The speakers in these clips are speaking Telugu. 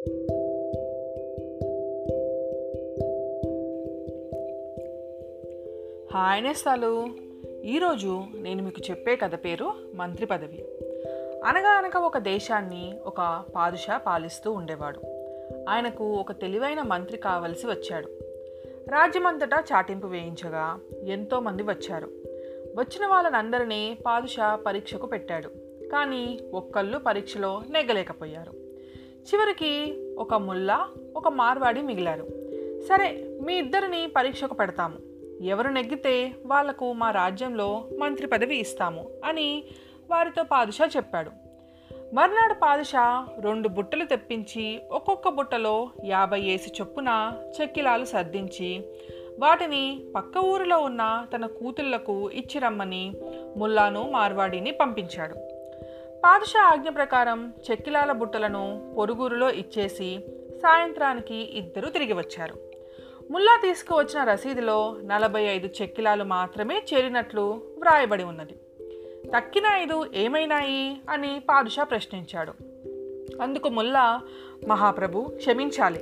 హాయ్ నేస్తాలు. ఈరోజు నేను మీకు చెప్పే కథ పేరు మంత్రి పదవి. అనగా అనగా ఒక దేశాన్ని ఒక పాదుషా పాలిస్తూ ఉండేవాడు. ఆయనకు ఒక తెలివైన మంత్రి కావలసి వచ్చాడు. రాజ్యమంతటా చాటింపు వేయించగా ఎంతోమంది వచ్చారు. వచ్చిన వాళ్ళనందరినీ పాదుషా పరీక్షకు పెట్టాడు. కానీ ఒక్కళ్ళు పరీక్షలో నెగ్గలేకపోయారు. చివరికి ఒక ముల్లా ఒక మార్వాడి మిగిలారు. సరే మీ ఇద్దరిని పరీక్షకు పెడతాము. ఎవరు నెగ్గితే వాళ్ళకు మా రాజ్యంలో మంత్రి పదవి ఇస్తాము అని వారితో పాదుషా చెప్పాడు. మర్నాడు పాదుషా రెండు బుట్టలు తెప్పించి ఒక్కొక్క బుట్టలో యాభై ఏసి చొప్పున చెక్కిలాలు సర్దించి వాటిని పక్క ఊరిలో ఉన్న తన కూతుళ్ళకు ఇచ్చి రమ్మని ముల్లాను మార్వాడిని పంపించాడు. పాదుషా ఆజ్ఞ ప్రకారం చెక్కిలాల బుట్టలను పొరుగురులో ఇచ్చేసి సాయంత్రానికి ఇద్దరు తిరిగి వచ్చారు. ముల్లా తీసుకువచ్చిన రసీదులో నలభై ఐదు చెక్కిలాలు మాత్రమే చేరినట్లు వ్రాయబడి ఉన్నది. తక్కిన ఐదు ఏమైనాయి అని పాదుషా ప్రశ్నించాడు. అందుకు ముల్లా మహాప్రభు క్షమించాలి.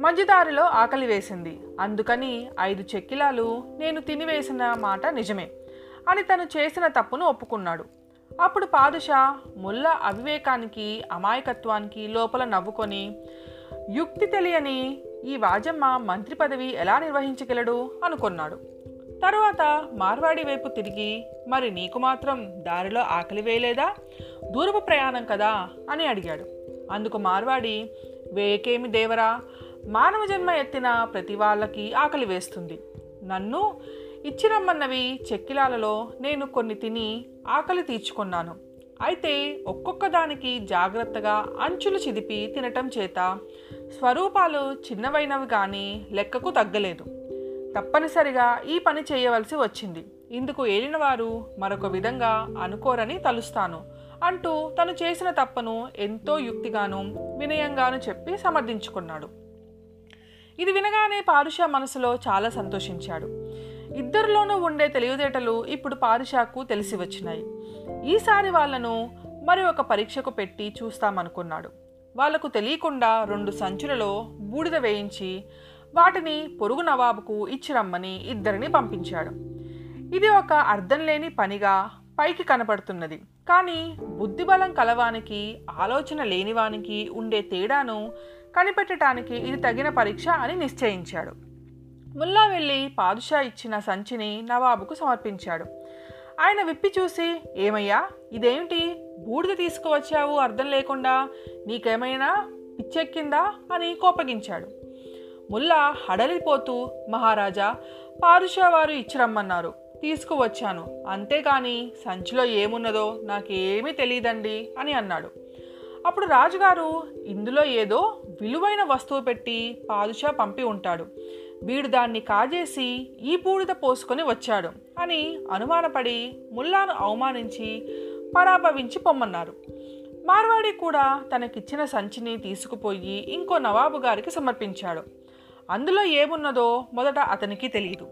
మధ్యదారిలో ఆకలి వేసింది. అందుకని ఐదు చెక్కిలాలు నేను తినివేసిన మాట నిజమే అని తను చేసిన తప్పును ఒప్పుకున్నాడు. అప్పుడు పాదుషా ముల్ల అవివేకానికి అమాయకత్వానికి లోపల నవ్వుకొని యుక్తి తెలియని ఈ వాజమ్మ మంత్రి పదవి ఎలా నిర్వహించగలడు? అనుకున్నాడు. తరువాత మార్వాడి వైపు తిరిగి మరి నీకు మాత్రం దారిలో ఆకలి వేయలేదా? దూరపు ప్రయాణం కదా? అని అడిగాడు. అందుకు మార్వాడి వేకేమి దేవరా? మానవ జన్మ ఎత్తిన ప్రతి వాళ్ళకి ఆకలి వేస్తుంది. నన్ను ఇచ్చిరమ్మన్నవి చెక్కిలాలలో నేను కొన్ని తిని ఆకలి తీర్చుకున్నాను. అయితే ఒక్కొక్క దానికి జాగ్రత్తగా అంచులు చిదిపి తినటం చేత స్వరూపాలు చిన్నవైనవి కానీ లెక్కకు తగ్గలేదు. తప్పనిసరిగా ఈ పని చేయవలసి వచ్చింది. ఇందుకు ఏలినవారు మరొక విధంగా అనుకోరని తలుస్తాను అంటూ తను చేసిన తప్పను ఎంతో యుక్తిగాను వినయంగాను చెప్పి సమర్థించుకున్నాడు. ఇది వినగానే పారుష మనసులో చాలా సంతోషించాడు. ఇద్దరిలోనూ ఉండే తెలివితేటలు ఇప్పుడు పారిషాకు తెలిసి వచ్చినాయి. ఈసారి వాళ్ళను మరి ఒక పరీక్షకు పెట్టి చూస్తామనుకున్నాడు. వాళ్ళకు తెలియకుండా రెండు సంచులలో బూడిద వేయించి వాటిని పొరుగు నవాబుకు ఇచ్చిరమ్మని ఇద్దరిని పంపించాడు. ఇది ఒక అర్థం లేని పనిగా పైకి కనపడుతున్నది. కానీ బుద్ధిబలం కలవానికి ఆలోచన లేనివానికి ఉండే తేడాను కనిపెట్టడానికి ఇది తగిన పరీక్ష అని నిశ్చయించాడు. ముల్లా వెళ్ళి పాదుషా ఇచ్చిన సంచిని నవాబుకు సమర్పించాడు. ఆయన విప్పి చూసి ఏమయ్యా ఇదేమిటి? బూడిద తీసుకువచ్చావు అర్థం లేకుండా నీకేమైనా పిచ్చెక్కిందా? అని కోపగించాడు. ముల్లా హడలిపోతూ మహారాజా పాదుషా వారు ఇచ్చిరమ్మన్నారు తీసుకువచ్చాను. అంతేగాని సంచిలో ఏమున్నదో నాకేమీ తెలియదండి అని అన్నాడు. అప్పుడు రాజుగారు ఇందులో ఏదో విలువైన వస్తువు పెట్టి పాదుషా పంపి ఉంటాడు. వీడు దాన్ని కాజేసి ఈ బూడిద పోసుకొని వచ్చాడు అని అనుమానపడి ముల్లాను అవమానించి పరాభవించి పొమ్మన్నారు. మార్వాడి కూడా తనకిచ్చిన సంచిని తీసుకుపోయి ఇంకో నవాబు గారికి సమర్పించాడు. అందులో ఏమున్నదో మొదట అతనికి తెలియదు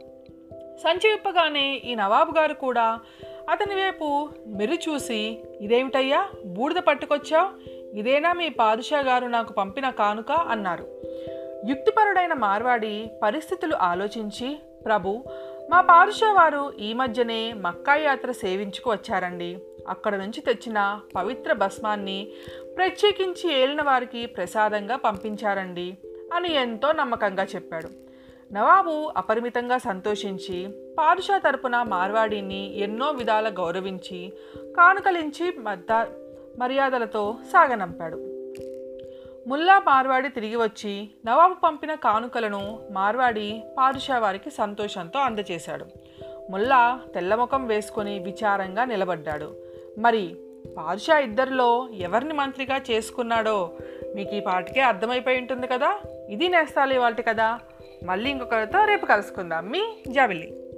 సంచి విప్పగానే ఈ నవాబు గారు కూడా అతని వైపు మెరు చూసి ఇదేమిటయ్యా? బూడిద పట్టుకొచ్చావు? ఇదేనా మీ పాదుషా గారు నాకు పంపిన కానుక? అన్నారు. యుక్తిపరుడైన మార్వాడి పరిస్థితులు ఆలోచించి ప్రభు మా పాదుషా వారు ఈ మధ్యనే మక్కా యాత్ర సేవించుకు వచ్చారండి. అక్కడ నుంచి తెచ్చిన పవిత్ర భస్మాన్ని ప్రత్యేకించి ఏలిన వారికి ప్రసాదంగా పంపించారండి అని ఎంతో నమ్మకంగా చెప్పాడు. నవాబు అపరిమితంగా సంతోషించి పాదుషా తరపున మార్వాడిని ఎన్నో విధాల గౌరవించి కానుకలించి మద్ద మర్యాదలతో సాగనంపాడు. ముల్లా మార్వాడి తిరిగి వచ్చి నవాబు పంపిన కానుకలను మార్వాడి పాదుషా వారికి సంతోషంతో అందజేశాడు ముల్లా తెల్లముఖం వేసుకొని విచారంగా నిలబడ్డాడు. మరి పాదుషా ఇద్దరిలో ఎవరిని మంత్రిగా చేసుకున్నాడో మీకు ఈ పాటికే అర్థమైపోయి ఉంటుంది కదా? ఇది నేస్తాలి వాళ్ళ కదా మళ్ళీ ఇంకొకరితో రేపు కలుసుకుందాం. మీ జాబిల్లి